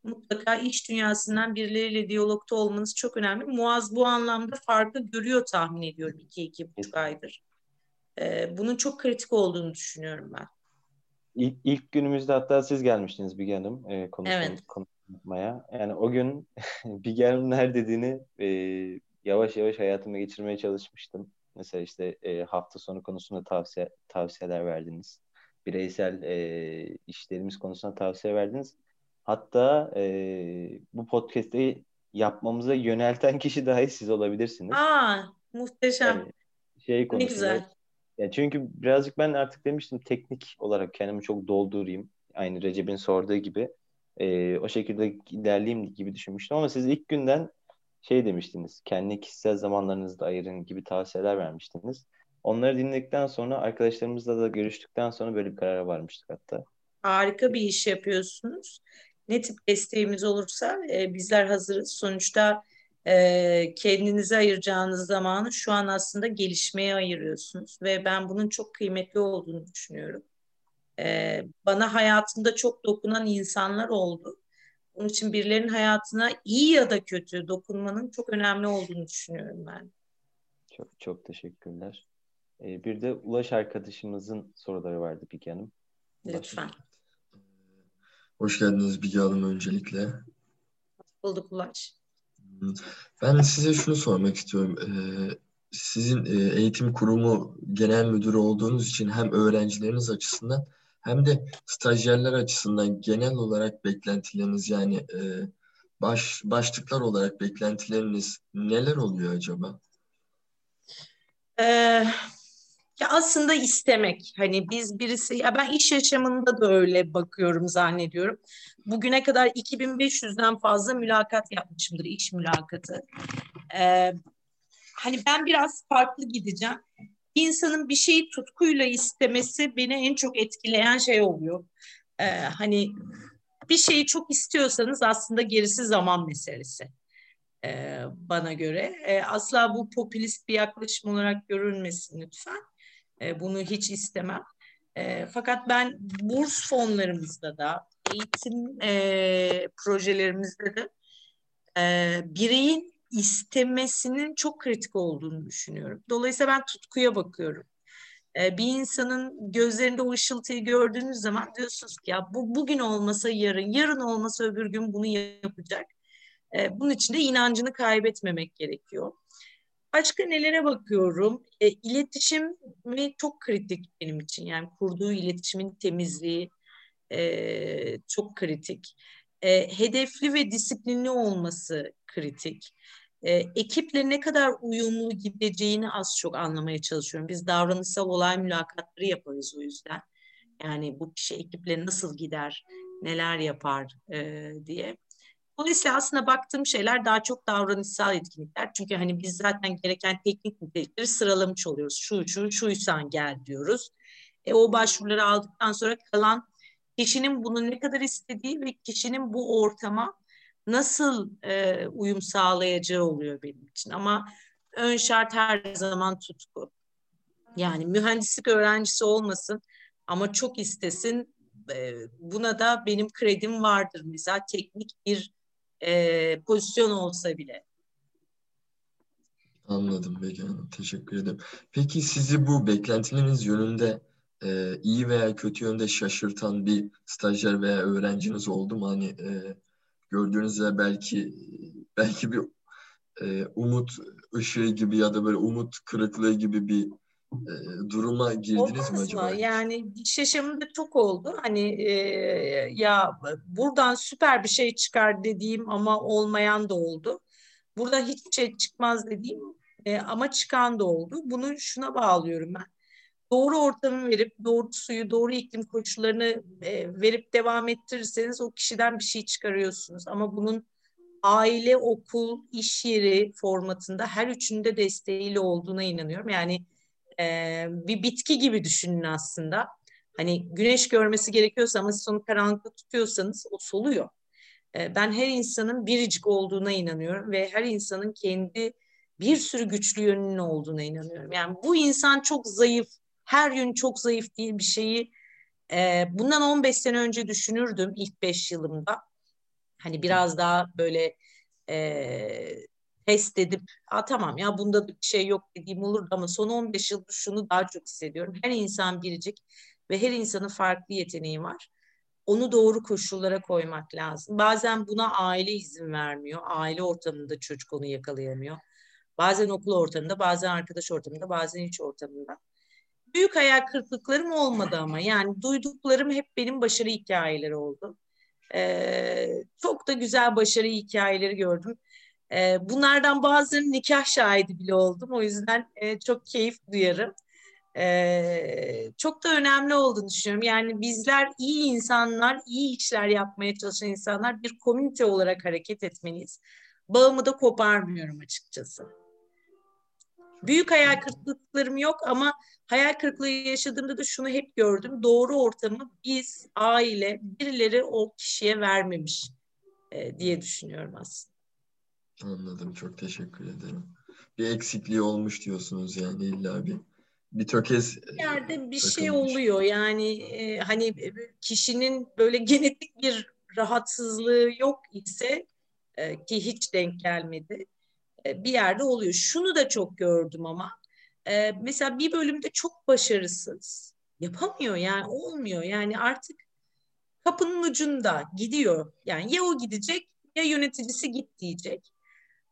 mutlaka iş dünyasından birileriyle diyalogta olmanız çok önemli. Muaz bu anlamda farkı görüyor tahmin ediyorum iki, iki buçuk aydır. E, bunun çok kritik olduğunu düşünüyorum ben. İlk, ilk günümüzde hatta siz gelmiştiniz Bilge Hanım e, konuşmaya, Evet. konuşmaya. Yani o gün Bilge Hanım'ın her dediğini e, yavaş yavaş hayatıma geçirmeye çalışmıştım. Mesela işte e, hafta sonu konusunda tavsiye tavsiyeler verdiniz. Bireysel e, işlerimiz konusunda tavsiye verdiniz. Hatta e, bu podcast'i yapmamıza yönelten kişi dahi siz olabilirsiniz. Aa, muhteşem. Yani şey ne konusunda güzel. ya çünkü birazcık ben artık demiştim teknik olarak kendimi çok doldurayım. Aynı Recep'in sorduğu gibi. Ee, o şekilde ilerleyeyim gibi düşünmüştüm ama siz ilk günden şey demiştiniz. Kendi kişisel zamanlarınızı da ayırın gibi tavsiyeler vermiştiniz. Onları dinledikten sonra arkadaşlarımızla da görüştükten sonra böyle bir karara varmıştık hatta. Harika bir iş yapıyorsunuz. Ne tip desteğimiz olursa e, bizler hazırız. Sonuçta e, kendinize ayıracağınız zamanı şu an aslında gelişmeye ayırıyorsunuz ve ben bunun çok kıymetli olduğunu düşünüyorum. E, bana hayatımda çok dokunan insanlar oldu. Onun için birilerinin hayatına iyi ya da kötü dokunmanın çok önemli olduğunu düşünüyorum ben. Çok çok teşekkürler. Ee, bir de Ulaş arkadaşımızın soruları vardı Bilge Hanım. Ulaş. Lütfen. Hoş geldiniz Bilge Hanım öncelikle. Bulduk Ulaş. Ben size şunu sormak istiyorum. Ee, sizin e, eğitim kurumu genel müdürü olduğunuz için hem öğrencileriniz açısından hem de stajyerler açısından genel olarak beklentileriniz yani e, baş başlıklar olarak beklentileriniz neler oluyor acaba? Ee, ya aslında istemek. Hani biz birisi ya ben iş yaşamında da öyle bakıyorum zannediyorum. Bugüne kadar 2500'den fazla mülakat yapmışımdır iş mülakatı. Ee, hani ben biraz farklı gideceğim. Bir insanın bir şeyi tutkuyla istemesi beni en çok etkileyen şey oluyor. Ee, hani bir şeyi çok istiyorsanız aslında gerisi zaman meselesi bana göre. Asla bu popülist bir yaklaşım olarak görülmesin lütfen. E, bunu hiç istemem. E, fakat ben burs fonlarımızda da, eğitim e, projelerimizde de e, bireyin istemesinin çok kritik olduğunu düşünüyorum. Dolayısıyla ben tutkuya bakıyorum. E, bir insanın gözlerinde o ışıltıyı gördüğünüz zaman diyorsunuz ki ya bu bugün olmasa yarın, yarın olmasa öbür gün bunu yapacak. E, bunun için de inancını kaybetmemek gerekiyor. Başka nelere bakıyorum? E, iletişim çok kritik benim için. Yani kurduğu iletişimin temizliği e, çok kritik. E, hedefli ve disiplinli olması kritik. E, ekiple ne kadar uyumlu gideceğini az çok anlamaya çalışıyorum. Biz davranışsal olay mülakatları yaparız o yüzden. Yani bu kişi ekiple nasıl gider, neler yapar e, diye. Dolayısıyla aslında baktığım şeyler daha çok davranışsal etkinlikler. Çünkü hani biz zaten gereken teknik nitelikleri sıralamış oluyoruz. Şu şu şuysan gel diyoruz. E, o başvuruları aldıktan sonra kalan kişinin bunu ne kadar istediği ve kişinin bu ortama nasıl e, uyum sağlayacağı oluyor benim için. Ama ön şart her zaman tutku. Yani mühendislik öğrencisi olmasın ama çok istesin. E, buna da benim kredim vardır. Mesela teknik bir e, pozisyon olsa bile. Anladım Bege Hanım. Teşekkür ederim. Peki sizi bu beklentileriniz yönünde e, iyi veya kötü yönde şaşırtan bir stajyer veya öğrenciniz oldu mu? Hani e, gördüğünüzde belki belki bir e, umut ışığı gibi ya da böyle umut kırıklığı gibi bir e, duruma girdiniz mi acaba? Yani iş yaşamında çok oldu. Hani e, ya buradan süper bir şey çıkar dediğim ama olmayan da oldu. Burada hiçbir şey çıkmaz dediğim e, ama çıkan da oldu. Bunu şuna bağlıyorum ben. Doğru ortamı verip doğru suyu, doğru iklim koşullarını e, verip devam ettirirseniz o kişiden bir şey çıkarıyorsunuz. Ama bunun aile, okul, iş yeri formatında her üçünde desteğiyle olduğuna inanıyorum. Yani e, bir bitki gibi düşünün aslında. Hani güneş görmesi gerekiyorsa ama siz onu karanlıkta tutuyorsanız o soluyor. E, ben her insanın biricik olduğuna inanıyorum ve her insanın kendi bir sürü güçlü yönünün olduğuna inanıyorum. Yani bu insan çok zayıf, her yön çok zayıf değil bir şeyi e, bundan 15 sene önce düşünürdüm ilk 5 yılımda. Hani biraz daha böyle e, test edip Aa, tamam ya bunda bir şey yok dediğim olurdu ama son 15 yıldır şunu daha çok hissediyorum. Her insan biricik ve her insanın farklı yeteneği var. Onu doğru koşullara koymak lazım. Bazen buna aile izin vermiyor. Aile ortamında çocuk onu yakalayamıyor. Bazen okul ortamında, bazen arkadaş ortamında, bazen iç ortamında. Büyük hayal kırıklıklarım olmadı ama yani duyduklarım hep benim başarı hikayeleri oldu. Ee, çok da güzel başarı hikayeleri gördüm. E, bunlardan bazılarının nikah şahidi bile oldum. O yüzden e, çok keyif duyarım. E, çok da önemli olduğunu düşünüyorum. Yani bizler iyi insanlar, iyi işler yapmaya çalışan insanlar bir komünite olarak hareket etmeliyiz. Bağımı da koparmıyorum açıkçası. Büyük hayal kırıklıklarım yok ama hayal kırıklığı yaşadığımda da şunu hep gördüm. Doğru ortamı biz, aile, birileri o kişiye vermemiş e, diye düşünüyorum aslında. Anladım. Çok teşekkür ederim. Bir eksikliği olmuş diyorsunuz yani illa bir bir tökez bir yerde bir şey oluyor yani e, hani e, kişinin böyle genetik bir rahatsızlığı yok ise e, ki hiç denk gelmedi e, bir yerde oluyor. Şunu da çok gördüm ama e, mesela bir bölümde çok başarısız yapamıyor yani olmuyor yani artık kapının ucunda gidiyor. Yani ya o gidecek ya yöneticisi git diyecek.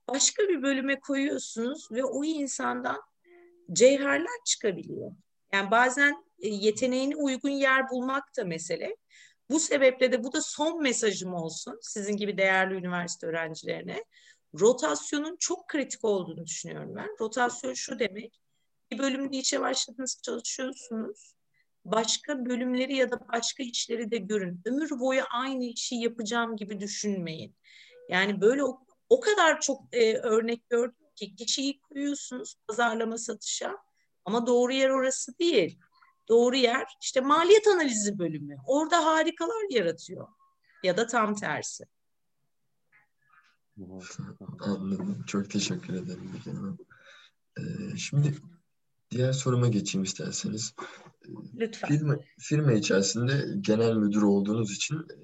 Başka bir bölüme koyuyorsunuz ve o insandan cevherler çıkabiliyor. Yani bazen e, yeteneğine uygun yer bulmak da mesele. Bu sebeple de bu da son mesajım olsun sizin gibi değerli üniversite öğrencilerine. Rotasyonun çok kritik olduğunu düşünüyorum ben. Rotasyon şu demek. Bir bölümde işe başladınız, çalışıyorsunuz. Başka bölümleri ya da başka işleri de görün. Ömür boyu aynı işi yapacağım gibi düşünmeyin. Yani böyle o, kadar çok e, örnek gördüm ki kişiyi koyuyorsunuz pazarlama satışa ama doğru yer orası değil. Doğru yer işte maliyet analizi bölümü. Orada harikalar yaratıyor. Ya da tam tersi. Anladım. Çok teşekkür ederim. Ee, şimdi diğer soruma geçeyim isterseniz. Lütfen. Firma, firma içerisinde genel müdür olduğunuz için e,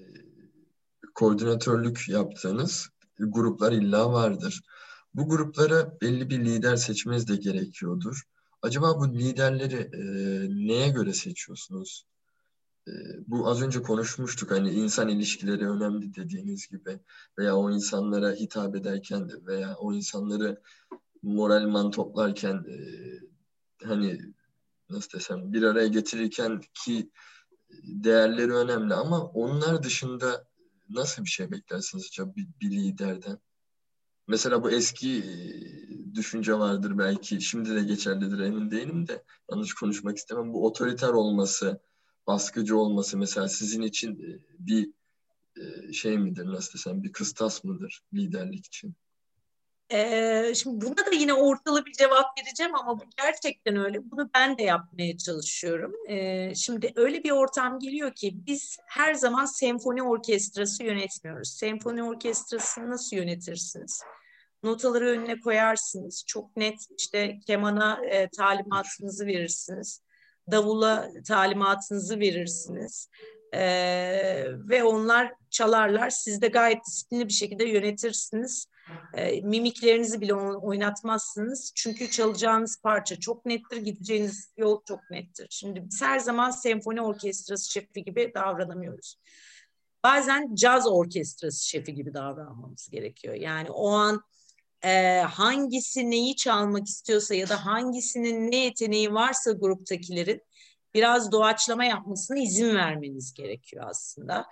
koordinatörlük yaptığınız gruplar illa vardır. Bu gruplara belli bir lider seçmeniz de gerekiyordur. Acaba bu liderleri e, neye göre seçiyorsunuz? E, bu az önce konuşmuştuk hani insan ilişkileri önemli dediğiniz gibi veya o insanlara hitap ederken de veya o insanları moralman toplarken e, hani nasıl desem bir araya getirirken ki değerleri önemli ama onlar dışında nasıl bir şey beklersiniz acaba bir, bir liderden? Mesela bu eski e, düşünce vardır belki. Şimdi de geçerlidir emin değilim de yanlış konuşmak istemem. Bu otoriter olması, baskıcı olması mesela sizin için e, bir e, şey midir nasıl desem bir kıstas mıdır liderlik için? Ee, şimdi buna da yine ortalı bir cevap vereceğim ama bu gerçekten öyle. Bunu ben de yapmaya çalışıyorum. Ee, şimdi öyle bir ortam geliyor ki biz her zaman senfoni orkestrası yönetmiyoruz. Senfoni orkestrasını nasıl yönetirsiniz? Notaları önüne koyarsınız. Çok net işte kemana e, talimatınızı verirsiniz. Davula talimatınızı verirsiniz. E, ve onlar çalarlar. Siz de gayet disiplinli bir şekilde yönetirsiniz. E, mimiklerinizi bile oynatmazsınız. Çünkü çalacağınız parça çok nettir, gideceğiniz yol çok nettir. Şimdi biz her zaman senfoni orkestrası şefi gibi davranamıyoruz bazen caz orkestrası şefi gibi davranmamız gerekiyor. Yani o an e, hangisi neyi çalmak istiyorsa ya da hangisinin ne yeteneği varsa gruptakilerin biraz doğaçlama yapmasına izin vermeniz gerekiyor aslında.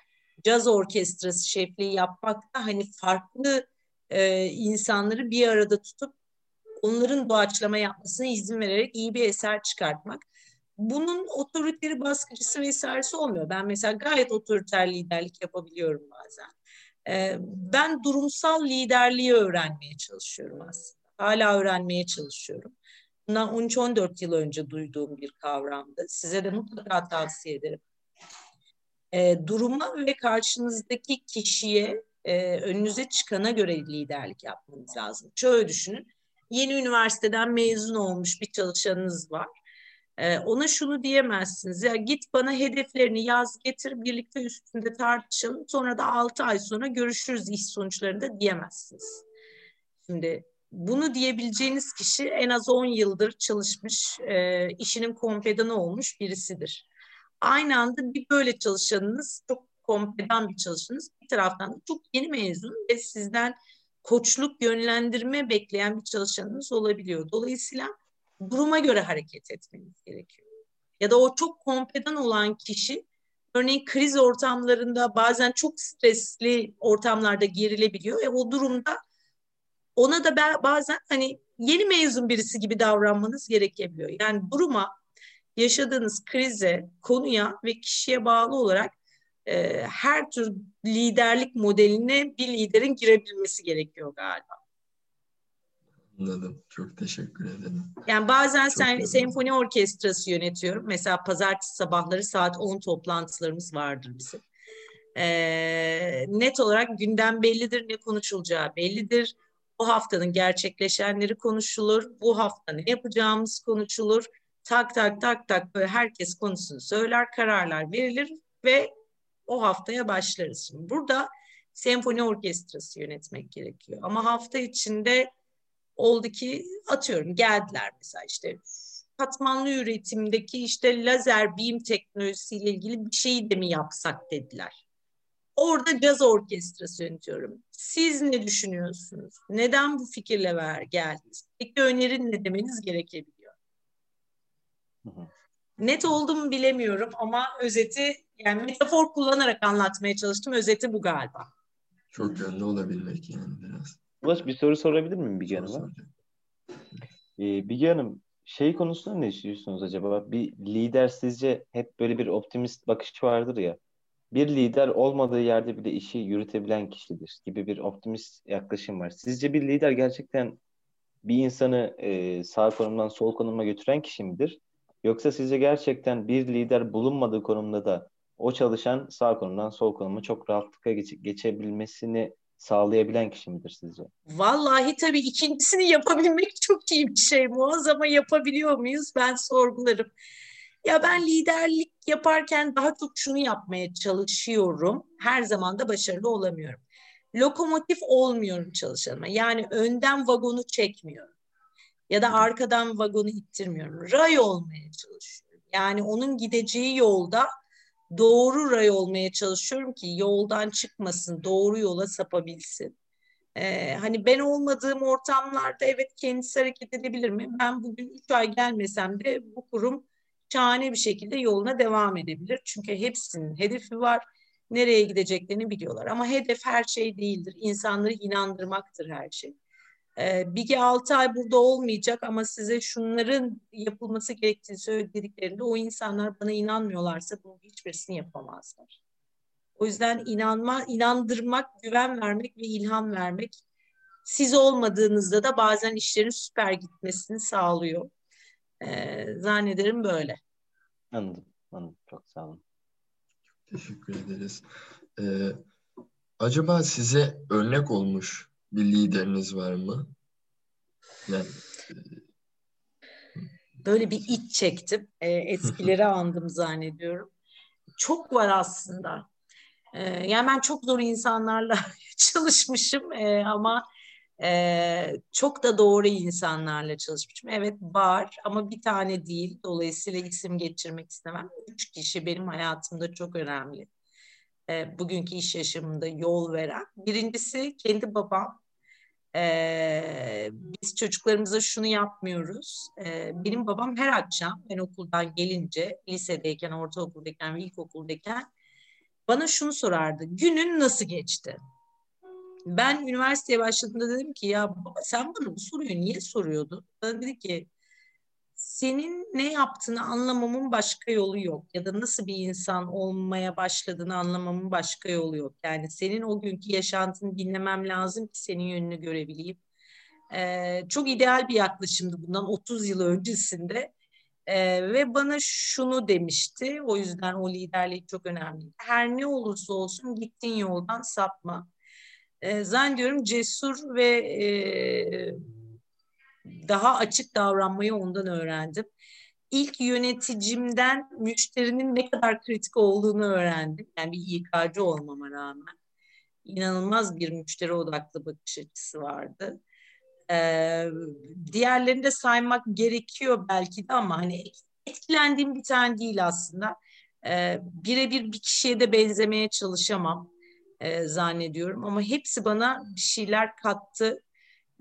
Caz orkestrası şefliği yapmak da hani farklı e, insanları bir arada tutup onların doğaçlama yapmasına izin vererek iyi bir eser çıkartmak. Bunun otoriteri baskıcısı vesairesi olmuyor. Ben mesela gayet otoriter liderlik yapabiliyorum bazen. Ee, ben durumsal liderliği öğrenmeye çalışıyorum aslında. Hala öğrenmeye çalışıyorum. Bundan 13-14 yıl önce duyduğum bir kavramdı. Size de mutlaka tavsiye ederim. E, duruma ve karşınızdaki kişiye, e, önünüze çıkana göre liderlik yapmanız lazım. Şöyle düşünün. Yeni üniversiteden mezun olmuş bir çalışanınız var. Ee, ona şunu diyemezsiniz. Ya git bana hedeflerini yaz getir birlikte üstünde tartışalım. Sonra da 6 ay sonra görüşürüz iş sonuçlarında diyemezsiniz. Şimdi bunu diyebileceğiniz kişi en az 10 yıldır çalışmış, e, işinin kompedanı olmuş birisidir. Aynı anda bir böyle çalışanınız, çok kompedan bir çalışanınız, bir taraftan da çok yeni mezun ve sizden koçluk, yönlendirme bekleyen bir çalışanınız olabiliyor. Dolayısıyla duruma göre hareket etmeniz gerekiyor. Ya da o çok kompedan olan kişi örneğin kriz ortamlarında bazen çok stresli ortamlarda gerilebiliyor. E o durumda ona da bazen hani yeni mezun birisi gibi davranmanız gerekebiliyor. Yani duruma, yaşadığınız krize, konuya ve kişiye bağlı olarak e, her tür liderlik modeline bir liderin girebilmesi gerekiyor galiba. Anladım. Çok teşekkür ederim. Yani bazen sen, senfoni orkestrası yönetiyorum. Mesela pazartesi sabahları saat 10 toplantılarımız vardır bizim. Ee, net olarak gündem bellidir, ne konuşulacağı bellidir. Bu haftanın gerçekleşenleri konuşulur. Bu hafta ne yapacağımız konuşulur. Tak tak tak tak böyle herkes konusunu söyler, kararlar verilir ve o haftaya başlarız. Şimdi burada senfoni orkestrası yönetmek gerekiyor. Ama hafta içinde oldu ki atıyorum geldiler mesela işte katmanlı üretimdeki işte lazer beam teknolojisiyle ilgili bir şeyi de mi yapsak dediler. Orada caz orkestrası yönetiyorum. Siz ne düşünüyorsunuz? Neden bu fikirle ver geldiniz? Peki önerin ne demeniz gerekebiliyor. Hı hı. Net oldum bilemiyorum ama özeti yani metafor kullanarak anlatmaya çalıştım. Özeti bu galiba. Çok yönlü olabilmek yani biraz. Ulaş bir soru sorabilir miyim Bilge Hanım'a? Ee, Bilge Hanım şey konusunda ne düşünüyorsunuz acaba? Bir lider sizce hep böyle bir optimist bakış vardır ya. Bir lider olmadığı yerde bile işi yürütebilen kişidir gibi bir optimist yaklaşım var. Sizce bir lider gerçekten bir insanı e, sağ konumdan sol konuma götüren kişi midir? Yoksa sizce gerçekten bir lider bulunmadığı konumda da o çalışan sağ konumdan sol konuma çok rahatlıkla geç, geçebilmesini sağlayabilen kişi midir sizce? Vallahi tabii ikincisini yapabilmek çok iyi bir şey Muaz ama yapabiliyor muyuz? Ben sorgularım. Ya ben liderlik yaparken daha çok şunu yapmaya çalışıyorum. Her zaman da başarılı olamıyorum. Lokomotif olmuyorum çalışanıma. Yani önden vagonu çekmiyorum. Ya da arkadan vagonu ittirmiyorum. Ray olmaya çalışıyorum. Yani onun gideceği yolda doğru ray olmaya çalışıyorum ki yoldan çıkmasın, doğru yola sapabilsin. Ee, hani ben olmadığım ortamlarda evet kendisi hareket edebilir mi? Ben bugün üç ay gelmesem de bu kurum şahane bir şekilde yoluna devam edebilir. Çünkü hepsinin hedefi var. Nereye gideceklerini biliyorlar. Ama hedef her şey değildir. İnsanları inandırmaktır her şey. Ee, Bilge 6 ay burada olmayacak ama size şunların yapılması gerektiğini söylediklerinde o insanlar bana inanmıyorlarsa bunun hiçbirisini yapamazlar. O yüzden inanma, inandırmak, güven vermek ve ilham vermek siz olmadığınızda da bazen işlerin süper gitmesini sağlıyor. Ee, zannederim böyle. Anladım. Anladım. Çok sağ olun. Teşekkür ederiz. Ee, acaba size örnek olmuş bir lideriniz var mı? Yani e, böyle bir iç çektim. E, eskileri andım zannediyorum. Çok var aslında. E, yani ben çok zor insanlarla çalışmışım e, ama e, çok da doğru insanlarla çalışmışım. Evet var ama bir tane değil. Dolayısıyla isim geçirmek istemem. Üç kişi benim hayatımda çok önemli. E, bugünkü iş yaşamında yol veren. Birincisi kendi babam. Ee, biz çocuklarımıza şunu yapmıyoruz. Ee, benim babam her akşam ben okuldan gelince, lisedeyken, ortaokuldayken ve ilkokuldayken bana şunu sorardı. Günün nasıl geçti? Ben üniversiteye başladığımda dedim ki ya baba sen bana bu soruyu niye soruyordun? Bana dedi ki senin ne yaptığını anlamamın başka yolu yok ya da nasıl bir insan olmaya başladığını anlamamın başka yolu yok. Yani senin o günkü yaşantını dinlemem lazım ki senin yönünü görebileyim. Ee, çok ideal bir yaklaşımdı bundan 30 yıl öncesinde. Ee, ve bana şunu demişti, o yüzden o liderlik çok önemli. Her ne olursa olsun gittiğin yoldan sapma. Ee, zannediyorum cesur ve e, daha açık davranmayı ondan öğrendim. İlk yöneticimden müşterinin ne kadar kritik olduğunu öğrendim. Yani bir İK'cı olmama rağmen. inanılmaz bir müşteri odaklı bakış açısı vardı. Ee, diğerlerini de saymak gerekiyor belki de ama hani etkilendiğim bir tane değil aslında. Ee, birebir bir kişiye de benzemeye çalışamam e, zannediyorum ama hepsi bana bir şeyler kattı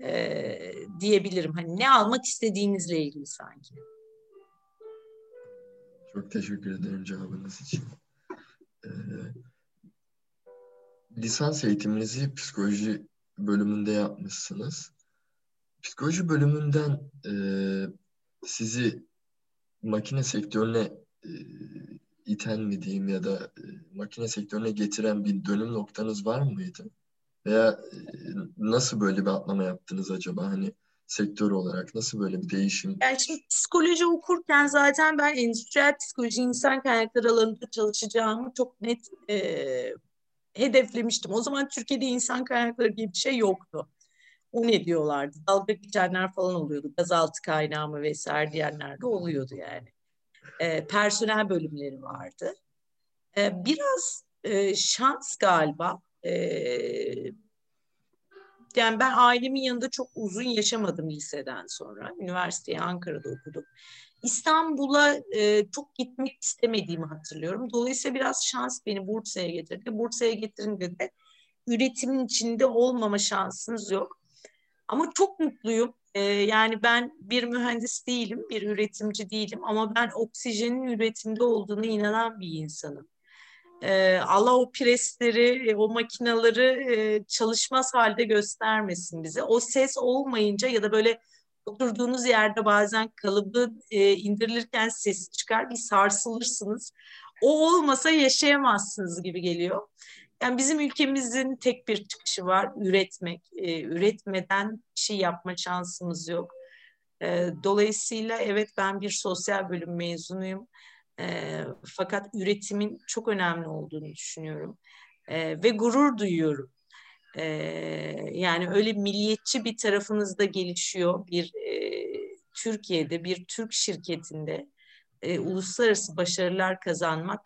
e, diyebilirim. Hani ne almak istediğinizle ilgili sanki. Çok teşekkür ederim cevabınız için. Ee, lisans eğitiminizi psikoloji bölümünde yapmışsınız. Psikoloji bölümünden e, sizi makine sektörüne e, iten mi diyeyim ya da e, makine sektörüne getiren bir dönüm noktanız var mıydı? Veya e, nasıl böyle bir atlama yaptınız acaba? Hani sektör olarak nasıl böyle bir değişim? Yani şimdi psikoloji okurken zaten ben endüstriyel psikoloji insan kaynakları alanında çalışacağımı çok net e, hedeflemiştim. O zaman Türkiye'de insan kaynakları gibi bir şey yoktu. O ne diyorlardı? Dalga geçenler falan oluyordu. Gazaltı kaynağı mı vesaire diyenler de oluyordu yani. E, personel bölümleri vardı. E, biraz e, şans galiba ee, yani ben ailemin yanında çok uzun yaşamadım liseden sonra. Üniversiteyi Ankara'da okudum. İstanbul'a e, çok gitmek istemediğimi hatırlıyorum. Dolayısıyla biraz şans beni Bursa'ya getirdi. Bursa'ya getirince de üretimin içinde olmama şansınız yok. Ama çok mutluyum. Ee, yani ben bir mühendis değilim, bir üretimci değilim ama ben oksijenin üretimde olduğunu inanan bir insanım. Ee, Allah o presleri, o makinaları e, çalışmaz halde göstermesin bize. O ses olmayınca ya da böyle oturduğunuz yerde bazen kalıbı e, indirilirken ses çıkar, bir sarsılırsınız. O olmasa yaşayamazsınız gibi geliyor. Yani bizim ülkemizin tek bir çıkışı var, üretmek. E, üretmeden bir şey yapma şansımız yok. E, dolayısıyla evet ben bir sosyal bölüm mezunuyum. E, fakat üretimin çok önemli olduğunu düşünüyorum. E, ve gurur duyuyorum. E, yani öyle milliyetçi bir tarafınız da gelişiyor. Bir e, Türkiye'de, bir Türk şirketinde e, uluslararası başarılar kazanmak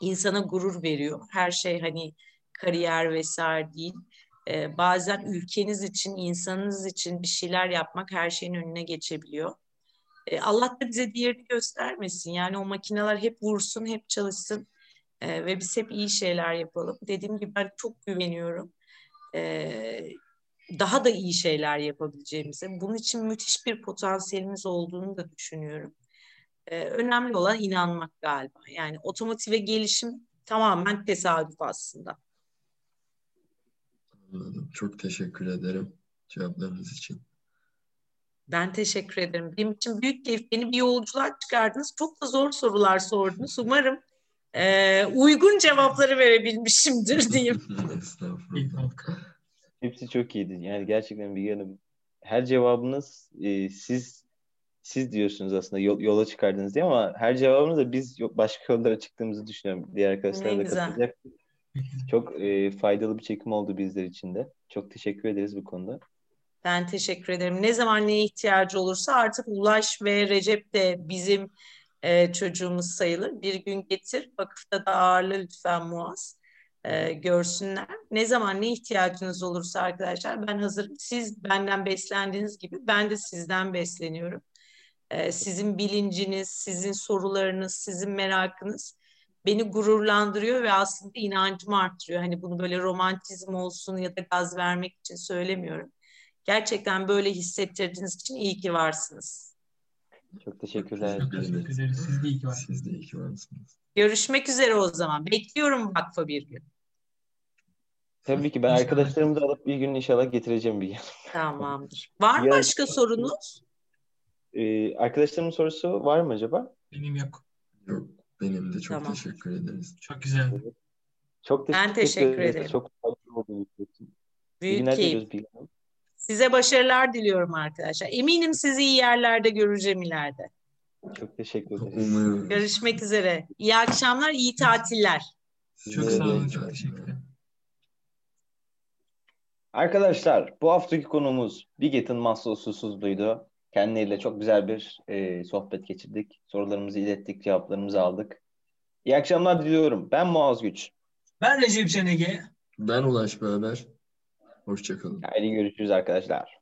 insana gurur veriyor. Her şey hani kariyer vesaire değil. Ee, bazen ülkeniz için, insanınız için bir şeyler yapmak her şeyin önüne geçebiliyor. Ee, Allah da bize diğerini göstermesin. Yani o makineler hep vursun, hep çalışsın ee, ve biz hep iyi şeyler yapalım. Dediğim gibi ben çok güveniyorum. Ee, daha da iyi şeyler yapabileceğimize. Bunun için müthiş bir potansiyelimiz olduğunu da düşünüyorum e, önemli olan inanmak galiba. Yani otomotive gelişim tamamen tesadüf aslında. Anladım. Çok teşekkür ederim cevaplarınız için. Ben teşekkür ederim. Benim için büyük keyif. Beni bir yolculuğa çıkardınız. Çok da zor sorular sordunuz. Umarım e, uygun cevapları verebilmişimdir diyeyim. Hepsi çok iyiydi. Yani gerçekten bir yanım. Her cevabınız e, siz siz diyorsunuz aslında yol, yola çıkardınız diye ama her cevabımız da biz başka yollara çıktığımızı düşünüyorum. Diğer arkadaşlar da katılacak. Çok e, faydalı bir çekim oldu bizler için de. Çok teşekkür ederiz bu konuda. Ben teşekkür ederim. Ne zaman neye ihtiyacı olursa artık Ulaş ve Recep de bizim e, çocuğumuz sayılır. Bir gün getir, vakıfta da ağırla lütfen Muaz. E, görsünler. Ne zaman ne ihtiyacınız olursa arkadaşlar ben hazırım. Siz benden beslendiğiniz gibi ben de sizden besleniyorum. Sizin bilinciniz, sizin sorularınız, sizin merakınız beni gururlandırıyor ve aslında inancımı arttırıyor. Hani bunu böyle romantizm olsun ya da gaz vermek için söylemiyorum. Gerçekten böyle hissettirdiğiniz için iyi ki varsınız. Çok teşekkürler. Çok teşekkür ederiz. Siz de iyi ki varsınız. Siz de iyi ki varsınız. Görüşmek üzere o zaman. Bekliyorum vakfa bir gün. Tabii ki ben arkadaşlarımı da alıp bir gün inşallah getireceğim bir gün. Tamamdır. Var mı başka sorunuz? Ee, arkadaşlarımın sorusu var mı acaba? Benim yok. Yok. Benim de çok tamam. teşekkür ederiz. Çok güzel. Çok teşekkür, ben teşekkür ederim. Çok faydalı oldu. Büyük keyif. Size başarılar diliyorum arkadaşlar. Eminim sizi iyi yerlerde göreceğim ileride. Çok teşekkür ederim. Umuyorum. Görüşmek üzere. İyi akşamlar, iyi tatiller. Çok sağ olun. Çok teşekkür ederim. Arkadaşlar bu haftaki konumuz Biget'in Maslow susuzluğuydu. Kendileriyle çok güzel bir e, sohbet geçirdik. Sorularımızı ilettik, cevaplarımızı aldık. İyi akşamlar diliyorum. Ben Muaz Güç. Ben Recep Cenege. Ben Ulaş Beraber. Hoşçakalın. Haydi görüşürüz arkadaşlar.